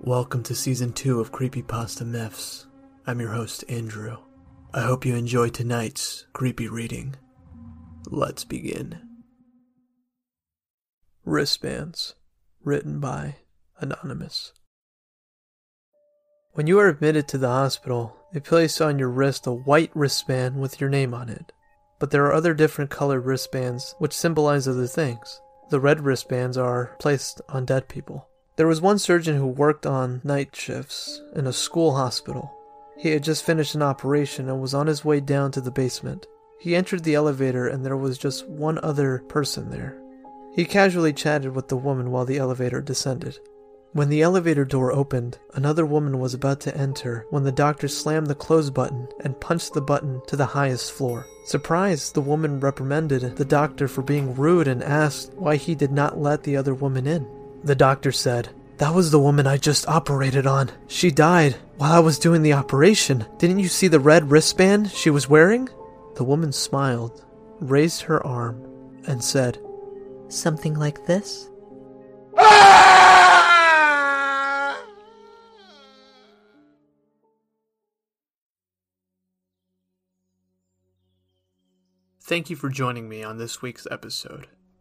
Welcome to season two of Creepypasta Myths. I'm your host, Andrew. I hope you enjoy tonight's creepy reading. Let's begin. Wristbands, written by Anonymous. When you are admitted to the hospital, they place on your wrist a white wristband with your name on it. But there are other different colored wristbands which symbolize other things. The red wristbands are placed on dead people. There was one surgeon who worked on night shifts in a school hospital. He had just finished an operation and was on his way down to the basement. He entered the elevator and there was just one other person there. He casually chatted with the woman while the elevator descended. When the elevator door opened, another woman was about to enter when the doctor slammed the close button and punched the button to the highest floor. Surprised, the woman reprimanded the doctor for being rude and asked why he did not let the other woman in. The doctor said, That was the woman I just operated on. She died while I was doing the operation. Didn't you see the red wristband she was wearing? The woman smiled, raised her arm, and said, Something like this? Thank you for joining me on this week's episode.